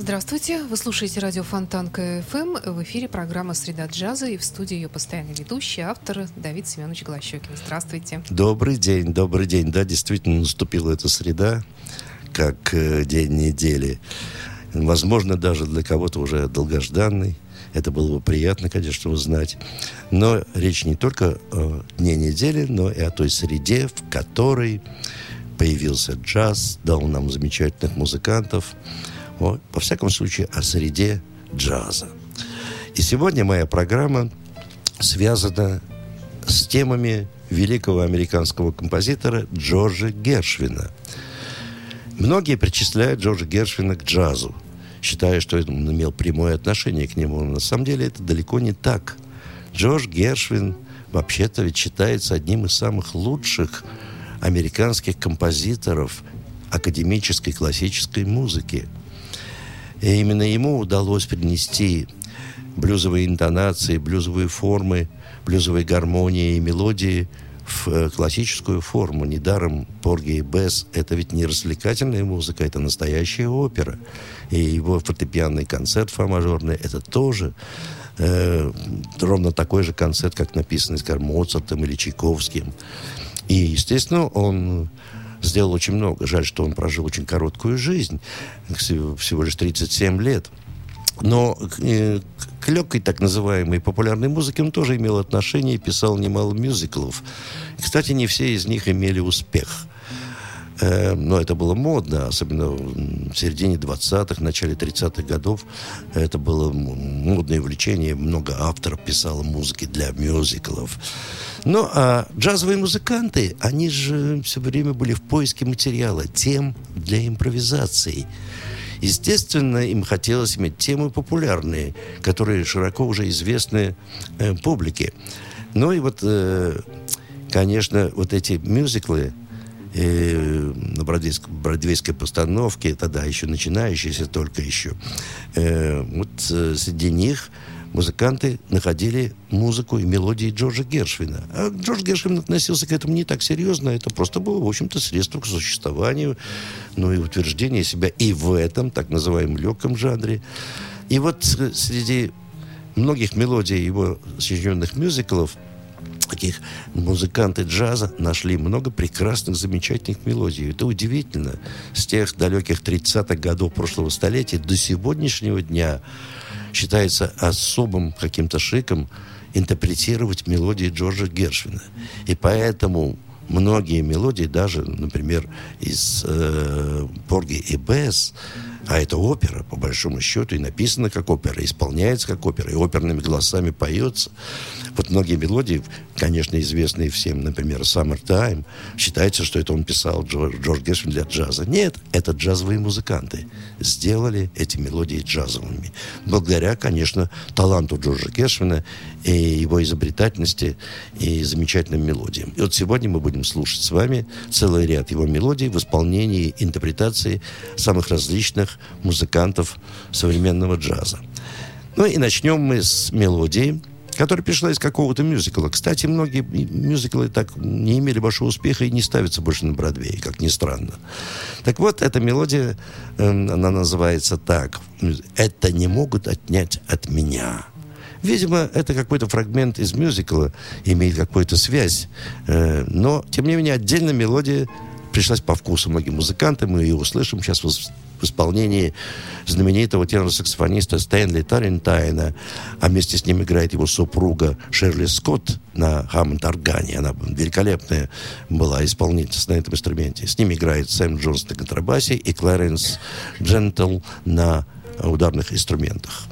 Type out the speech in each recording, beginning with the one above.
Здравствуйте, вы слушаете радио Фонтанка КФМ. В эфире программа «Среда джаза» и в студии ее постоянный ведущий, автор Давид Семенович Голощекин. Здравствуйте. Добрый день, добрый день. Да, действительно наступила эта среда, как э, день недели. Возможно, даже для кого-то уже долгожданный. Это было бы приятно, конечно, узнать. Но речь не только о дне недели, но и о той среде, в которой появился джаз, дал нам замечательных музыкантов. Вот, во всяком случае, о среде джаза. И сегодня моя программа связана с темами великого американского композитора Джорджа Гершвина. Многие причисляют Джорджа Гершвина к джазу, считая, что он имел прямое отношение к нему. Но на самом деле это далеко не так. Джордж Гершвин вообще-то ведь считается одним из самых лучших американских композиторов академической классической музыки. И именно ему удалось принести блюзовые интонации, блюзовые формы, блюзовые гармонии и мелодии в э, классическую форму. Недаром Порги и Бесс – это ведь не развлекательная музыка, это настоящая опера. И его фортепианный концерт фа-мажорный – это тоже э, ровно такой же концерт, как написанный, скажем, Моцартом или Чайковским. И, естественно, он сделал очень много. Жаль, что он прожил очень короткую жизнь, всего лишь 37 лет. Но э, к легкой так называемой популярной музыке он тоже имел отношение и писал немало мюзиклов. Кстати, не все из них имели успех. Э, но это было модно, особенно в середине 20-х, начале 30-х годов. Это было модное увлечение. Много авторов писало музыки для мюзиклов. Ну, а джазовые музыканты, они же все время были в поиске материала, тем для импровизации. Естественно, им хотелось иметь темы популярные, которые широко уже известны э, публике. Ну и вот, э, конечно, вот эти мюзиклы, э, на бродвейской, бродвейской постановке, тогда еще начинающиеся только еще, э, вот э, среди них музыканты находили музыку и мелодии Джорджа Гершвина. А Джордж Гершвин относился к этому не так серьезно. Это просто было, в общем-то, средство к существованию, ну и утверждение себя и в этом, так называемом, легком жанре. И вот среди многих мелодий его сочиненных мюзиклов таких музыканты джаза нашли много прекрасных, замечательных мелодий. Это удивительно. С тех далеких 30-х годов прошлого столетия до сегодняшнего дня считается особым каким-то шиком интерпретировать мелодии Джорджа Гершвина. И поэтому многие мелодии, даже, например, из э, Порги и Бесс, а это опера, по большому счету, и написано как опера, исполняется как опера, и оперными голосами поется. Вот многие мелодии, конечно, известные всем, например, «Summertime», считается, что это он писал Джордж, Джордж Гершвин для джаза. Нет, это джазовые музыканты сделали эти мелодии джазовыми. Благодаря, конечно, таланту Джорджа Гершвина и его изобретательности и замечательным мелодиям. И вот сегодня мы будем слушать с вами целый ряд его мелодий в исполнении, интерпретации самых различных музыкантов современного джаза. Ну и начнем мы с мелодии, которая пришла из какого-то мюзикла. Кстати, многие мюзиклы так не имели большого успеха и не ставятся больше на Бродвее, как ни странно. Так вот, эта мелодия, эм, она называется так. «Это не могут отнять от меня». Видимо, это какой-то фрагмент из мюзикла, имеет какую-то связь. Э, но, тем не менее, отдельная мелодия пришлась по вкусу многим музыкантам. Мы ее услышим сейчас в исполнении знаменитого тенор-саксофониста Стэнли Тарентайна, а вместе с ним играет его супруга Шерли Скотт на Хаммонд-органе. Она великолепная была исполнительница на этом инструменте. С ним играет Сэм Джонс на контрабасе и Кларенс Джентл на ударных инструментах.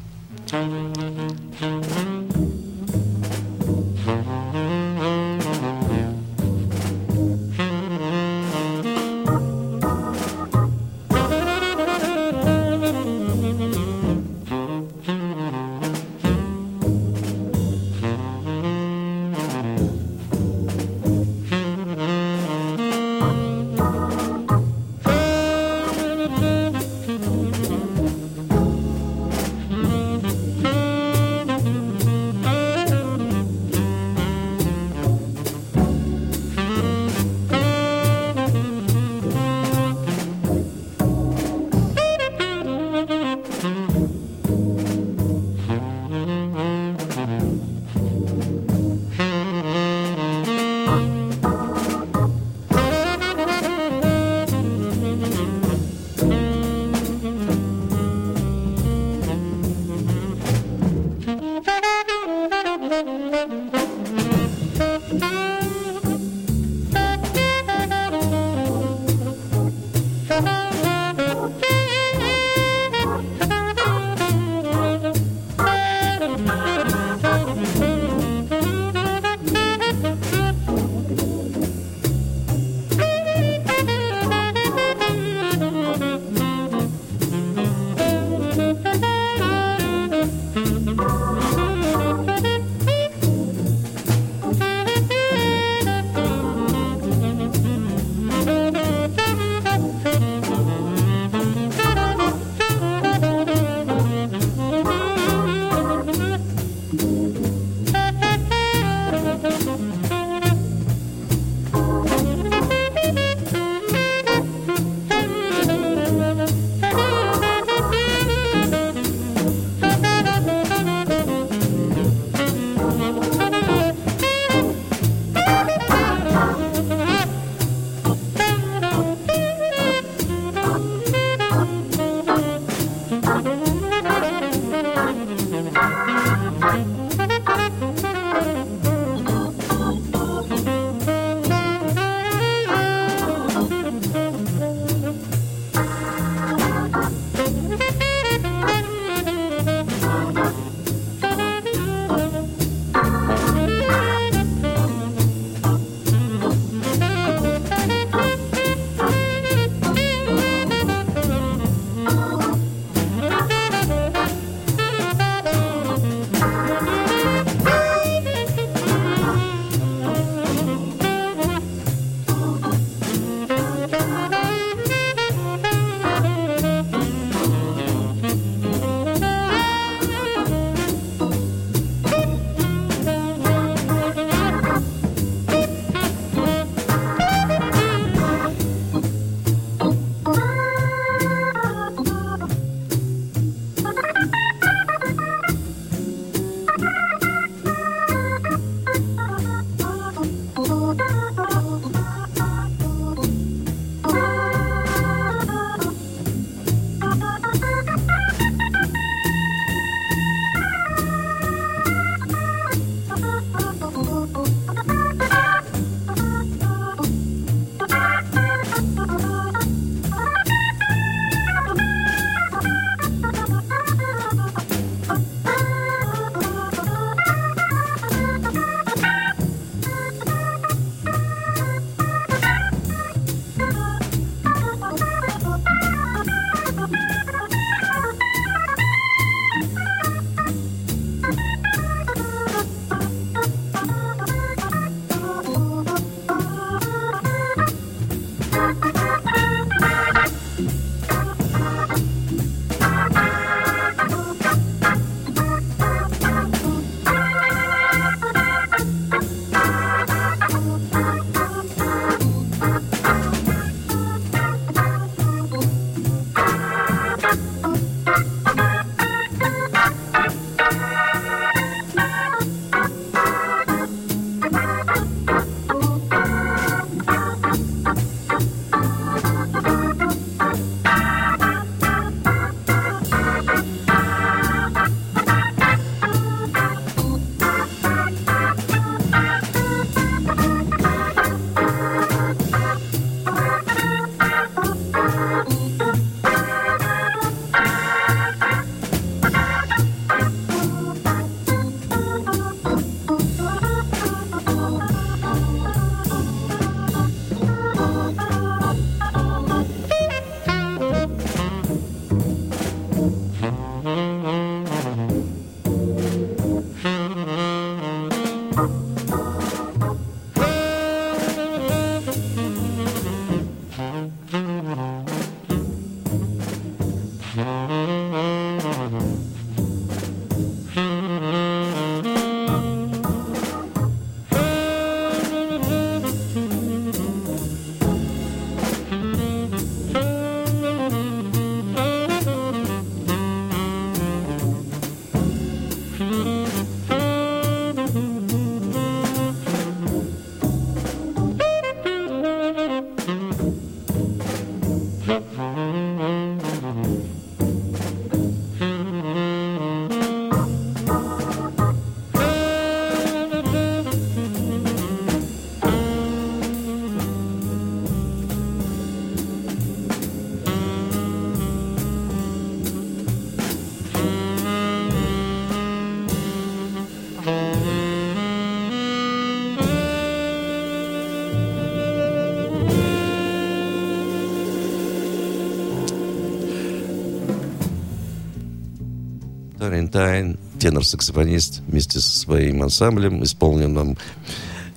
Тарентайн, тенор-саксофонист, вместе со своим ансамблем, исполнил нам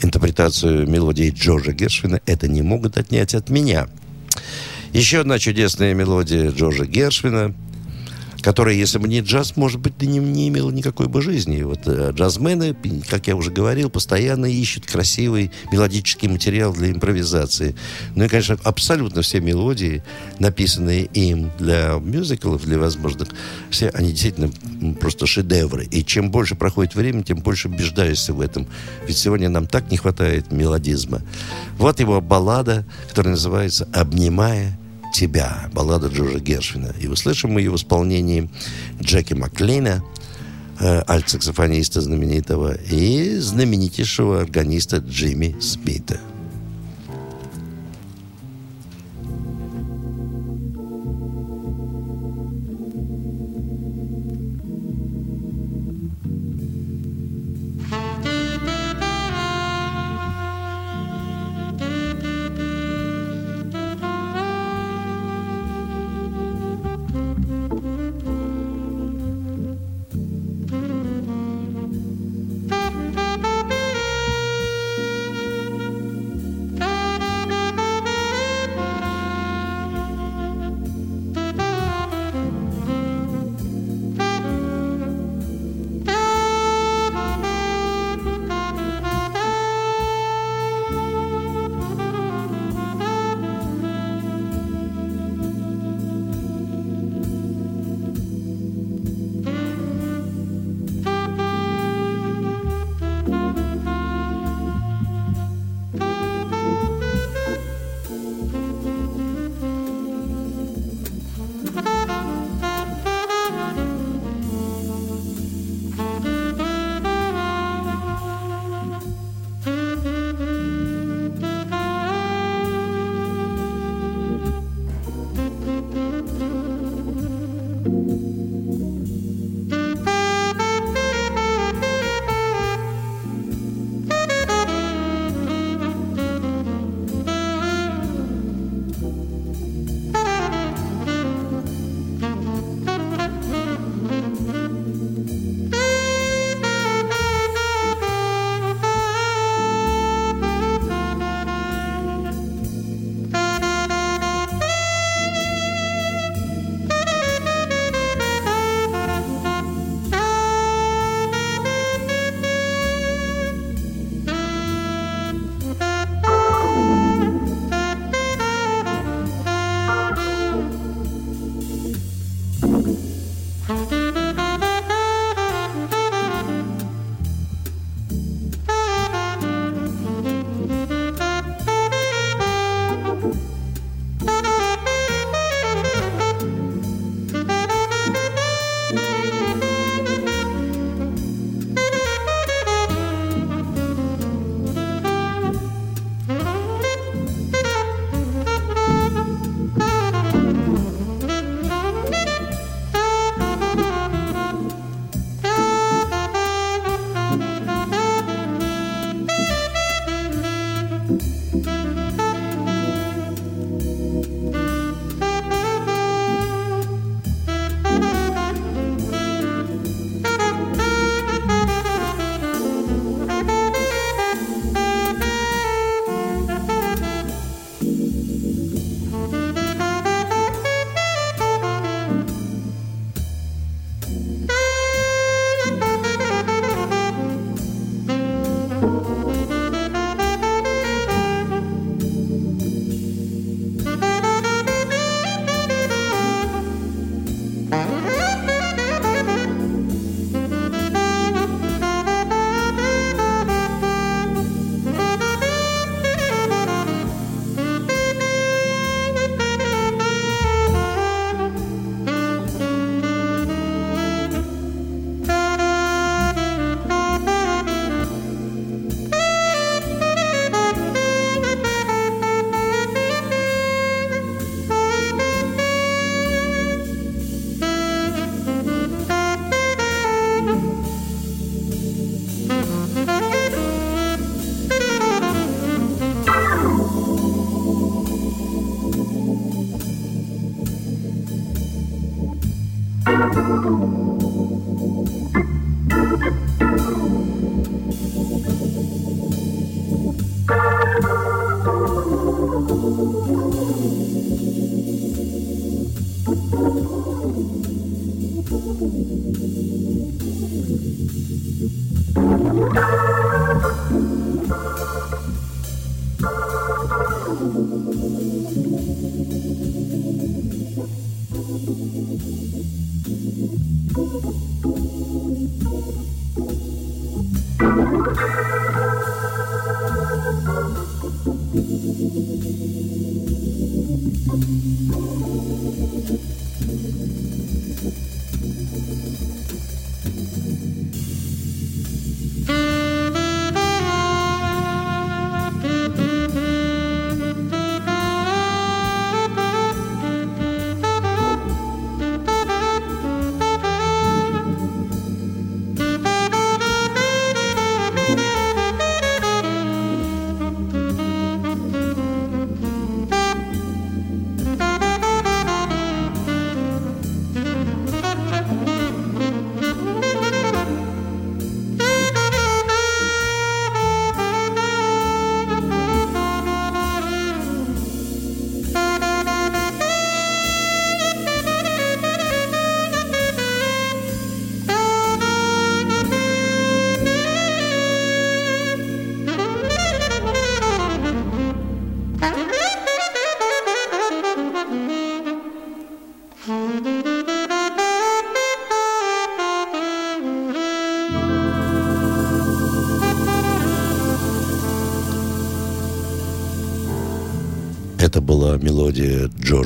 интерпретацию мелодии Джорджа Гершвина «Это не могут отнять от меня». Еще одна чудесная мелодия Джорджа Гершвина – которая, если бы не джаз, может быть, не, не имела никакой бы жизни. Вот э, джазмены, как я уже говорил, постоянно ищут красивый мелодический материал для импровизации. Ну и, конечно, абсолютно все мелодии, написанные им для мюзиклов, для возможных, все они действительно просто шедевры. И чем больше проходит время, тем больше убеждаешься в этом. Ведь сегодня нам так не хватает мелодизма. Вот его баллада, которая называется «Обнимая тебя, баллада Джорджа Гершвина. И услышим мы ее в исполнении Джеки Маклина, э, альт-саксофониста знаменитого, и знаменитейшего органиста Джимми Смита.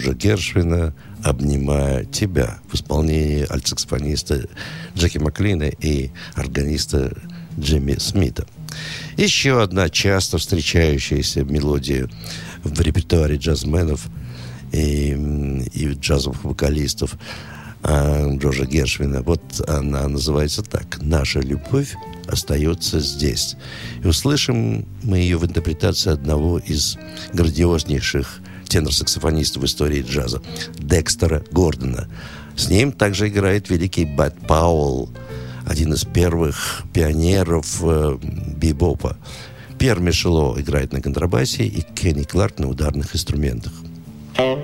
Джорджа Гершвина «Обнимая тебя» в исполнении альтсаксофониста Джеки Маклина и органиста Джимми Смита. Еще одна часто встречающаяся мелодия в репертуаре джазменов и, и джазовых вокалистов а, Джорджа Гершвина. Вот она называется так. «Наша любовь остается здесь». И услышим мы ее в интерпретации одного из грандиознейших тенор-саксофонистов в истории джаза Декстера Гордона. С ним также играет великий Бат Пауэлл, один из первых пионеров э, бибопа. Пьер Мишело играет на контрабасе и Кенни Кларк на ударных инструментах. Это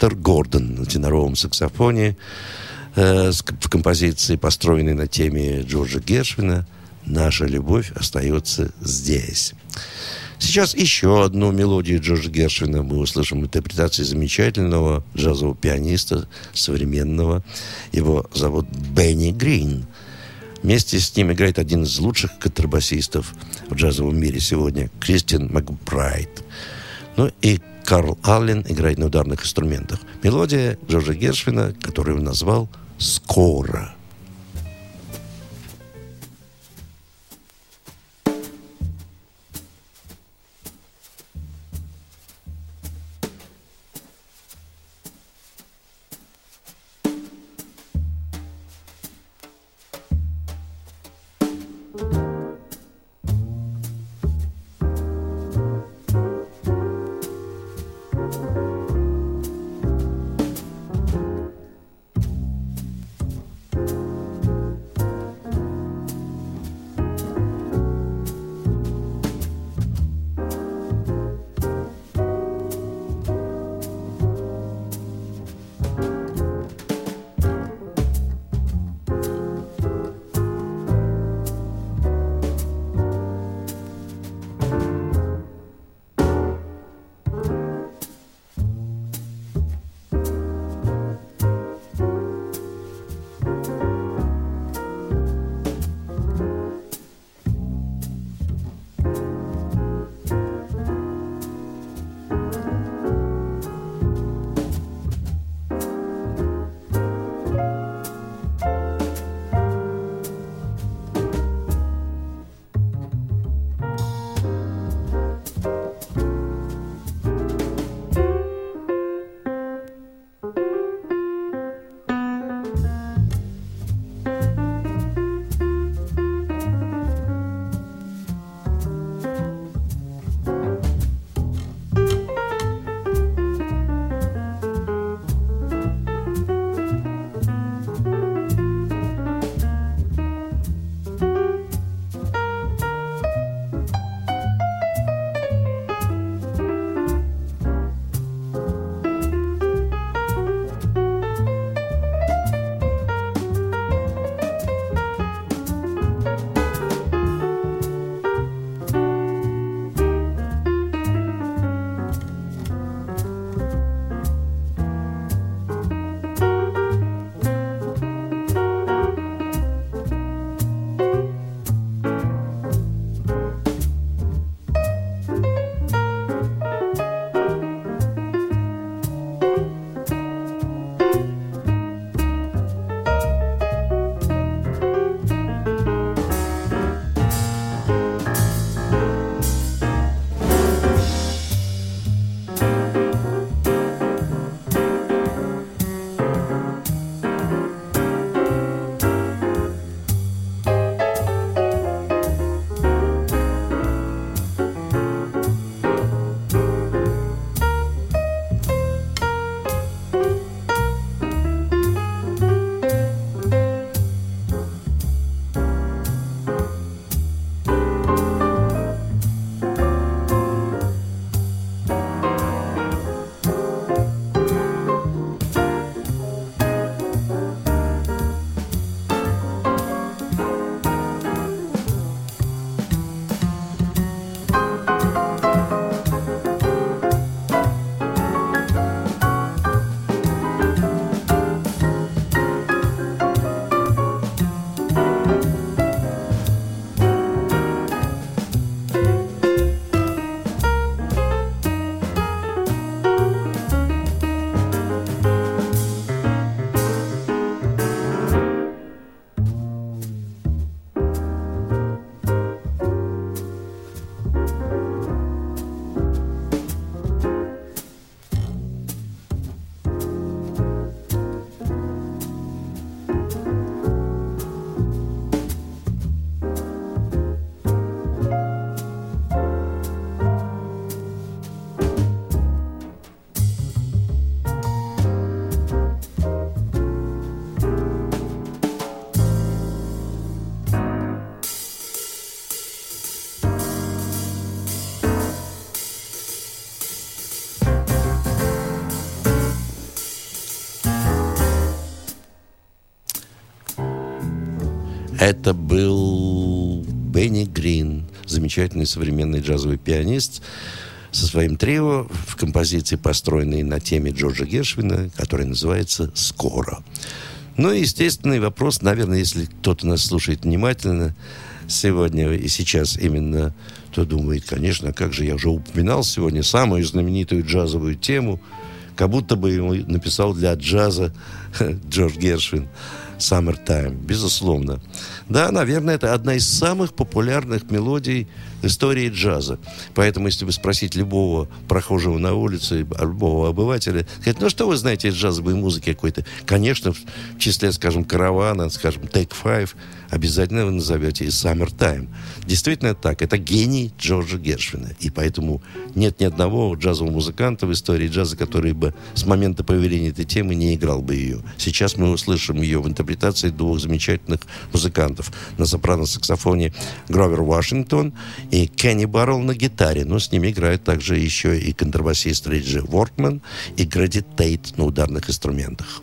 Декстер Гордон на теноровом саксофоне э, в композиции, построенной на теме Джорджа Гершвина «Наша любовь остается здесь». Сейчас еще одну мелодию Джорджа Гершвина мы услышим в интерпретации замечательного джазового пианиста современного. Его зовут Бенни Грин. Вместе с ним играет один из лучших контрабасистов в джазовом мире сегодня, Кристиан Макбрайт. Ну и Карл Аллен играет на ударных инструментах. Мелодия Джорджа Гершвина, которую он назвал «Скоро». Это был Бенни Грин, замечательный современный джазовый пианист, со своим трио в композиции, построенной на теме Джорджа Гершвина, которая называется «Скоро». Ну и естественный вопрос, наверное, если кто-то нас слушает внимательно сегодня и сейчас именно, то думает, конечно, как же я уже упоминал сегодня самую знаменитую джазовую тему, как будто бы ему написал для джаза Джордж Гершвин – Summertime, безусловно. Да, наверное, это одна из самых популярных мелодий истории джаза. Поэтому, если вы спросите любого прохожего на улице, любого обывателя, сказать, ну что вы знаете из джазовой музыки какой-то? Конечно, в числе, скажем, каравана, скажем, Take Five, обязательно вы назовете и Summertime. Действительно так. Это гений Джорджа Гершвина. И поэтому нет ни одного джазового музыканта в истории джаза, который бы с момента появления этой темы не играл бы ее. Сейчас мы услышим ее в интерпретации двух замечательных музыкантов. На сопрано-саксофоне Гровер Вашингтон и Кенни Баррелл на гитаре. Но с ними играет также еще и контрабасист Риджи Воркман и Грэди Тейт на ударных инструментах.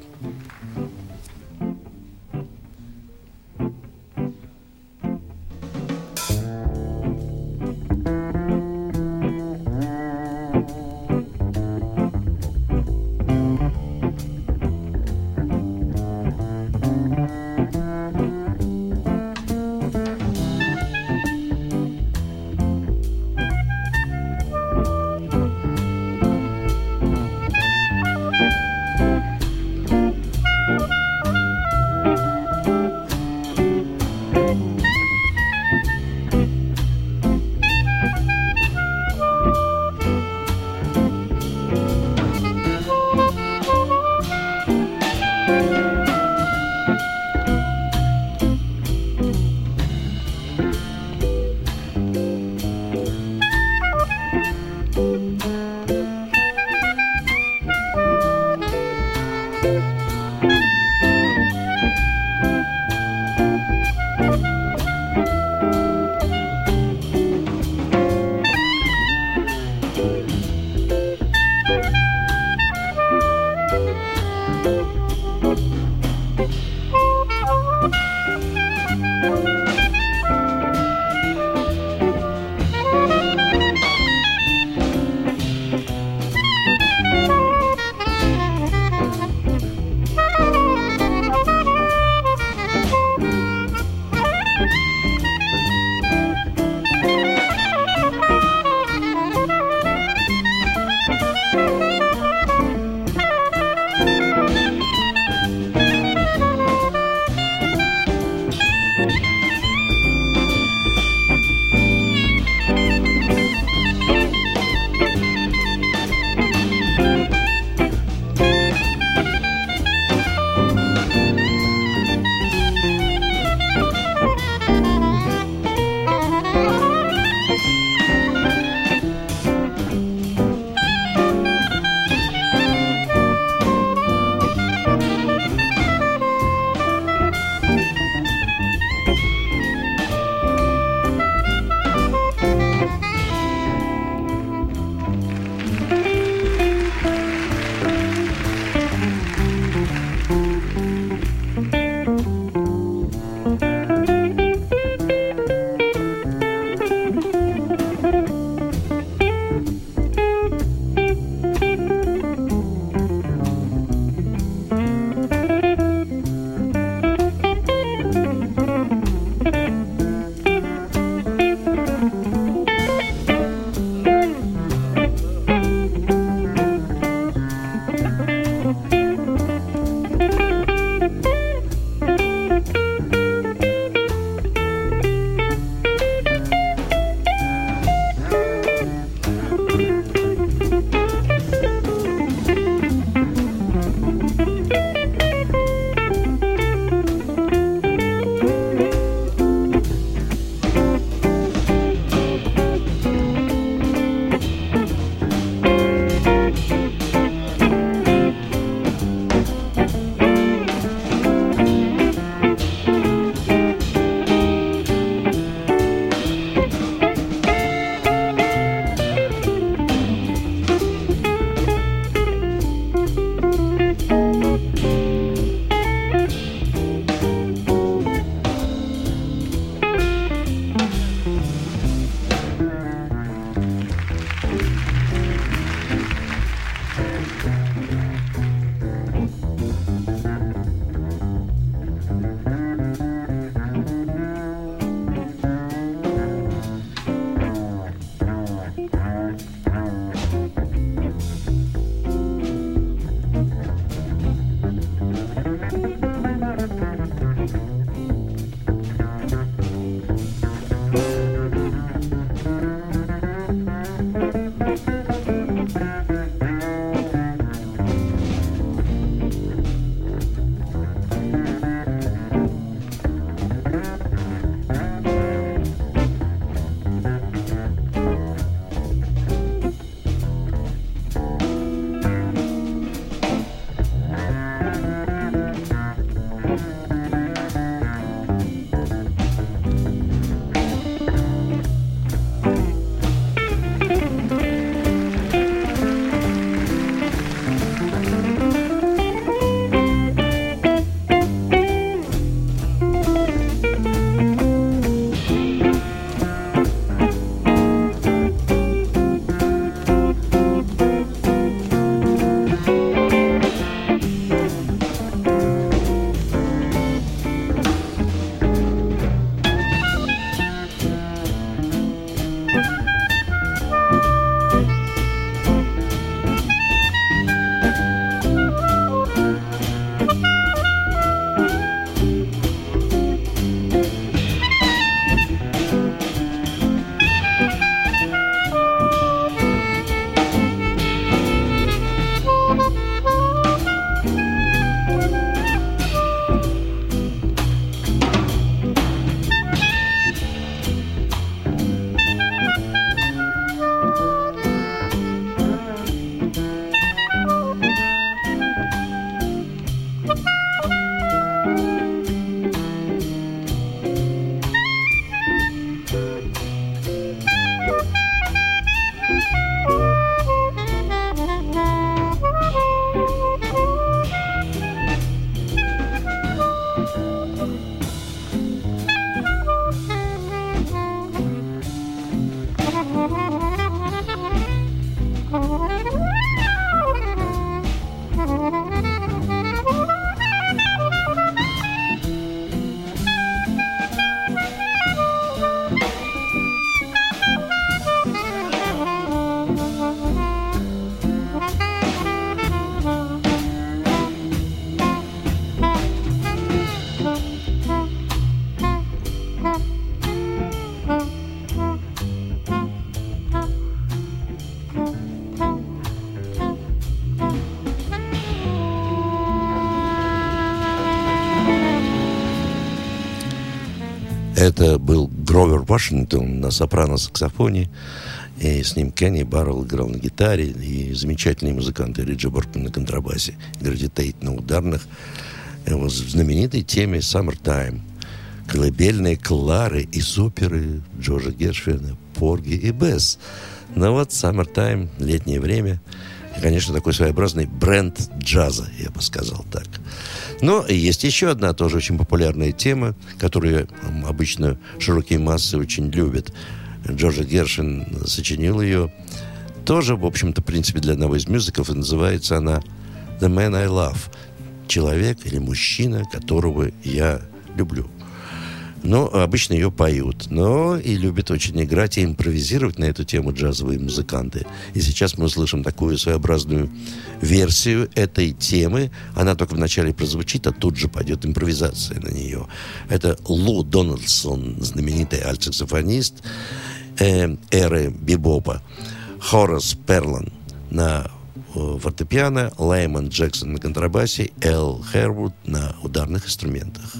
Это был Гровер Вашингтон на сопрано-саксофоне. И с ним Кенни Баррелл играл на гитаре. И замечательные музыканты Риджи Бортон на контрабасе. Грэди Тейт на ударных. В знаменитой теме «Summertime». Колыбельные Клары из оперы Джорджа Гершвина «Порги и Бесс». Но вот «Summertime», летнее время – и, конечно, такой своеобразный бренд джаза, я бы сказал так. Но есть еще одна тоже очень популярная тема, которую обычно широкие массы очень любят. Джорджа Гершин сочинил ее. Тоже, в общем-то, в принципе, для одного из мюзиков. И называется она «The Man I Love». Человек или мужчина, которого я люблю. Но обычно ее поют. Но и любят очень играть и импровизировать на эту тему джазовые музыканты. И сейчас мы услышим такую своеобразную версию этой темы. Она только вначале прозвучит, а тут же пойдет импровизация на нее. Это Лу Дональдсон, знаменитый альтсаксофонист э, эры бибопа. Хорас Перлан на э, фортепиано, Лаймон Джексон на контрабасе, Эл Хервуд на ударных инструментах.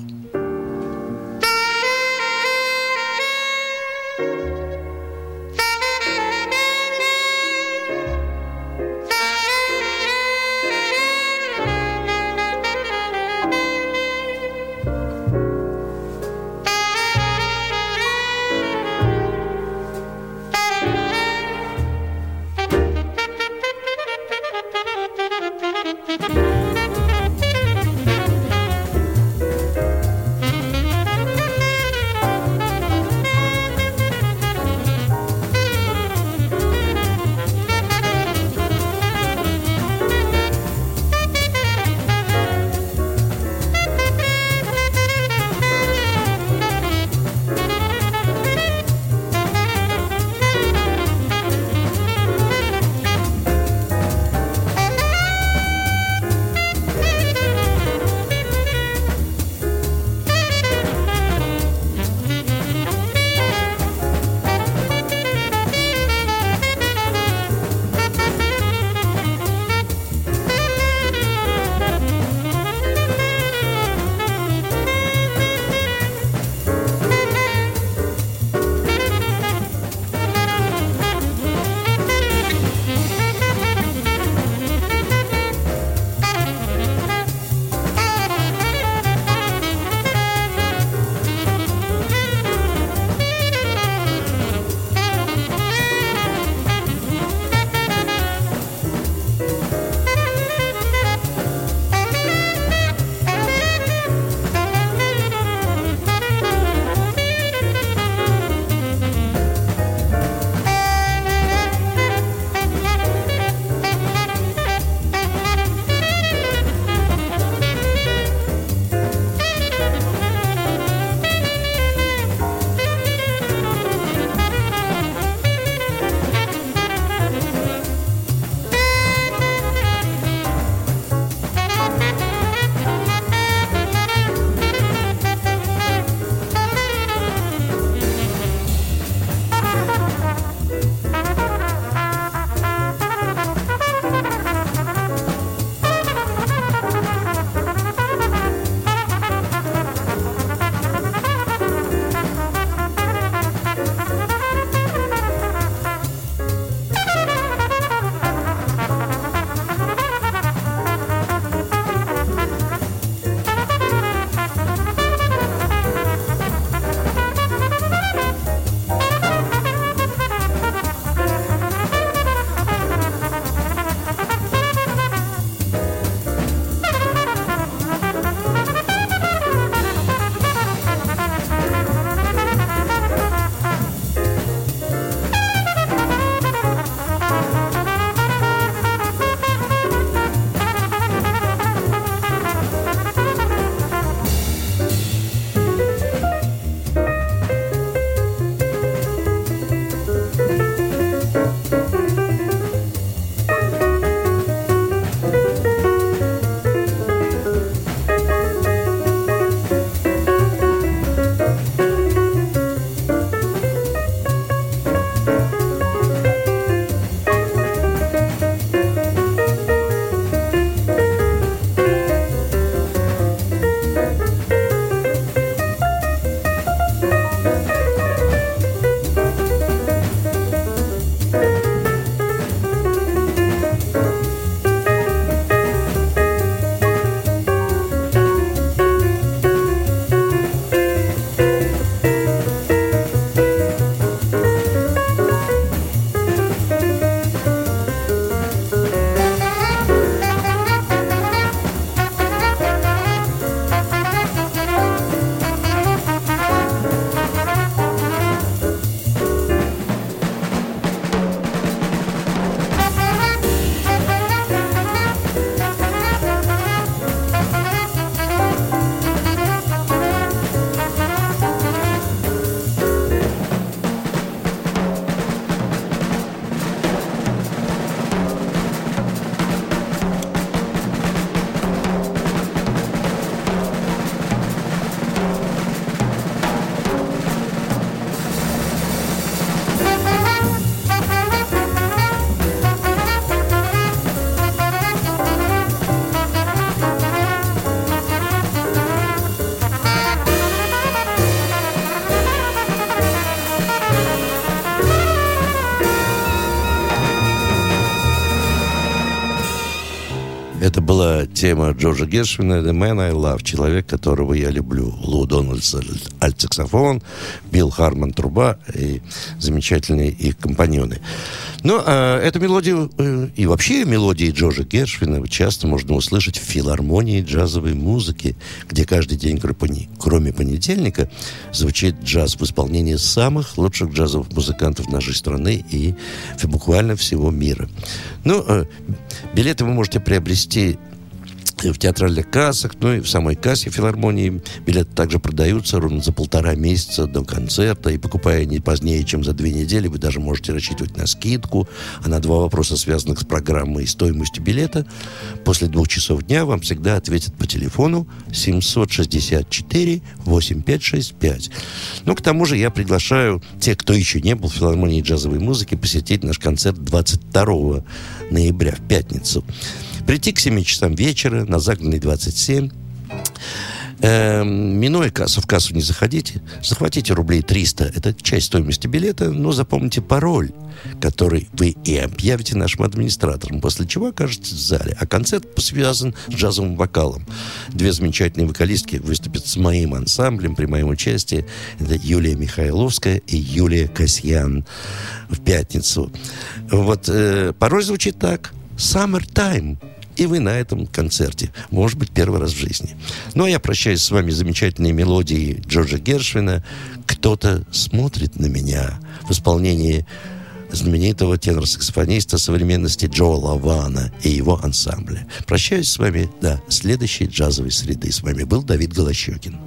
Тема Джорджа Гершвина «The Man I Love», «Человек, которого я люблю». Лу Дональдс альт-саксофон, Билл Харман труба и замечательные их компаньоны. Но э, эту мелодию э, и вообще мелодии Джорджа Гершвина часто можно услышать в филармонии джазовой музыки, где каждый день, кроме понедельника, звучит джаз в исполнении самых лучших джазовых музыкантов нашей страны и буквально всего мира. Ну, э, билеты вы можете приобрести в театральных кассах, ну и в самой кассе филармонии билеты также продаются ровно за полтора месяца до концерта, и покупая не позднее, чем за две недели, вы даже можете рассчитывать на скидку, а на два вопроса, связанных с программой и стоимостью билета, после двух часов дня вам всегда ответят по телефону 764 8565. Ну, к тому же я приглашаю тех, кто еще не был в филармонии джазовой музыки, посетить наш концерт 22 ноября в пятницу. Прийти к 7 часам вечера на Загнанной 27. Эм, минуя кассу, в кассу не заходите, захватите рублей 300, это часть стоимости билета, но запомните пароль, который вы и объявите нашим администраторам, после чего окажетесь в зале. А концерт связан с джазовым вокалом. Две замечательные вокалистки выступят с моим ансамблем при моем участии. Это Юлия Михайловская и Юлия Касьян в пятницу. Вот э, пароль звучит так. Summertime и вы на этом концерте. Может быть, первый раз в жизни. Ну, а я прощаюсь с вами замечательной мелодией Джорджа Гершвина «Кто-то смотрит на меня» в исполнении знаменитого тенор-саксофониста современности Джо Лавана и его ансамбля. Прощаюсь с вами до следующей джазовой среды. С вами был Давид Голощекин.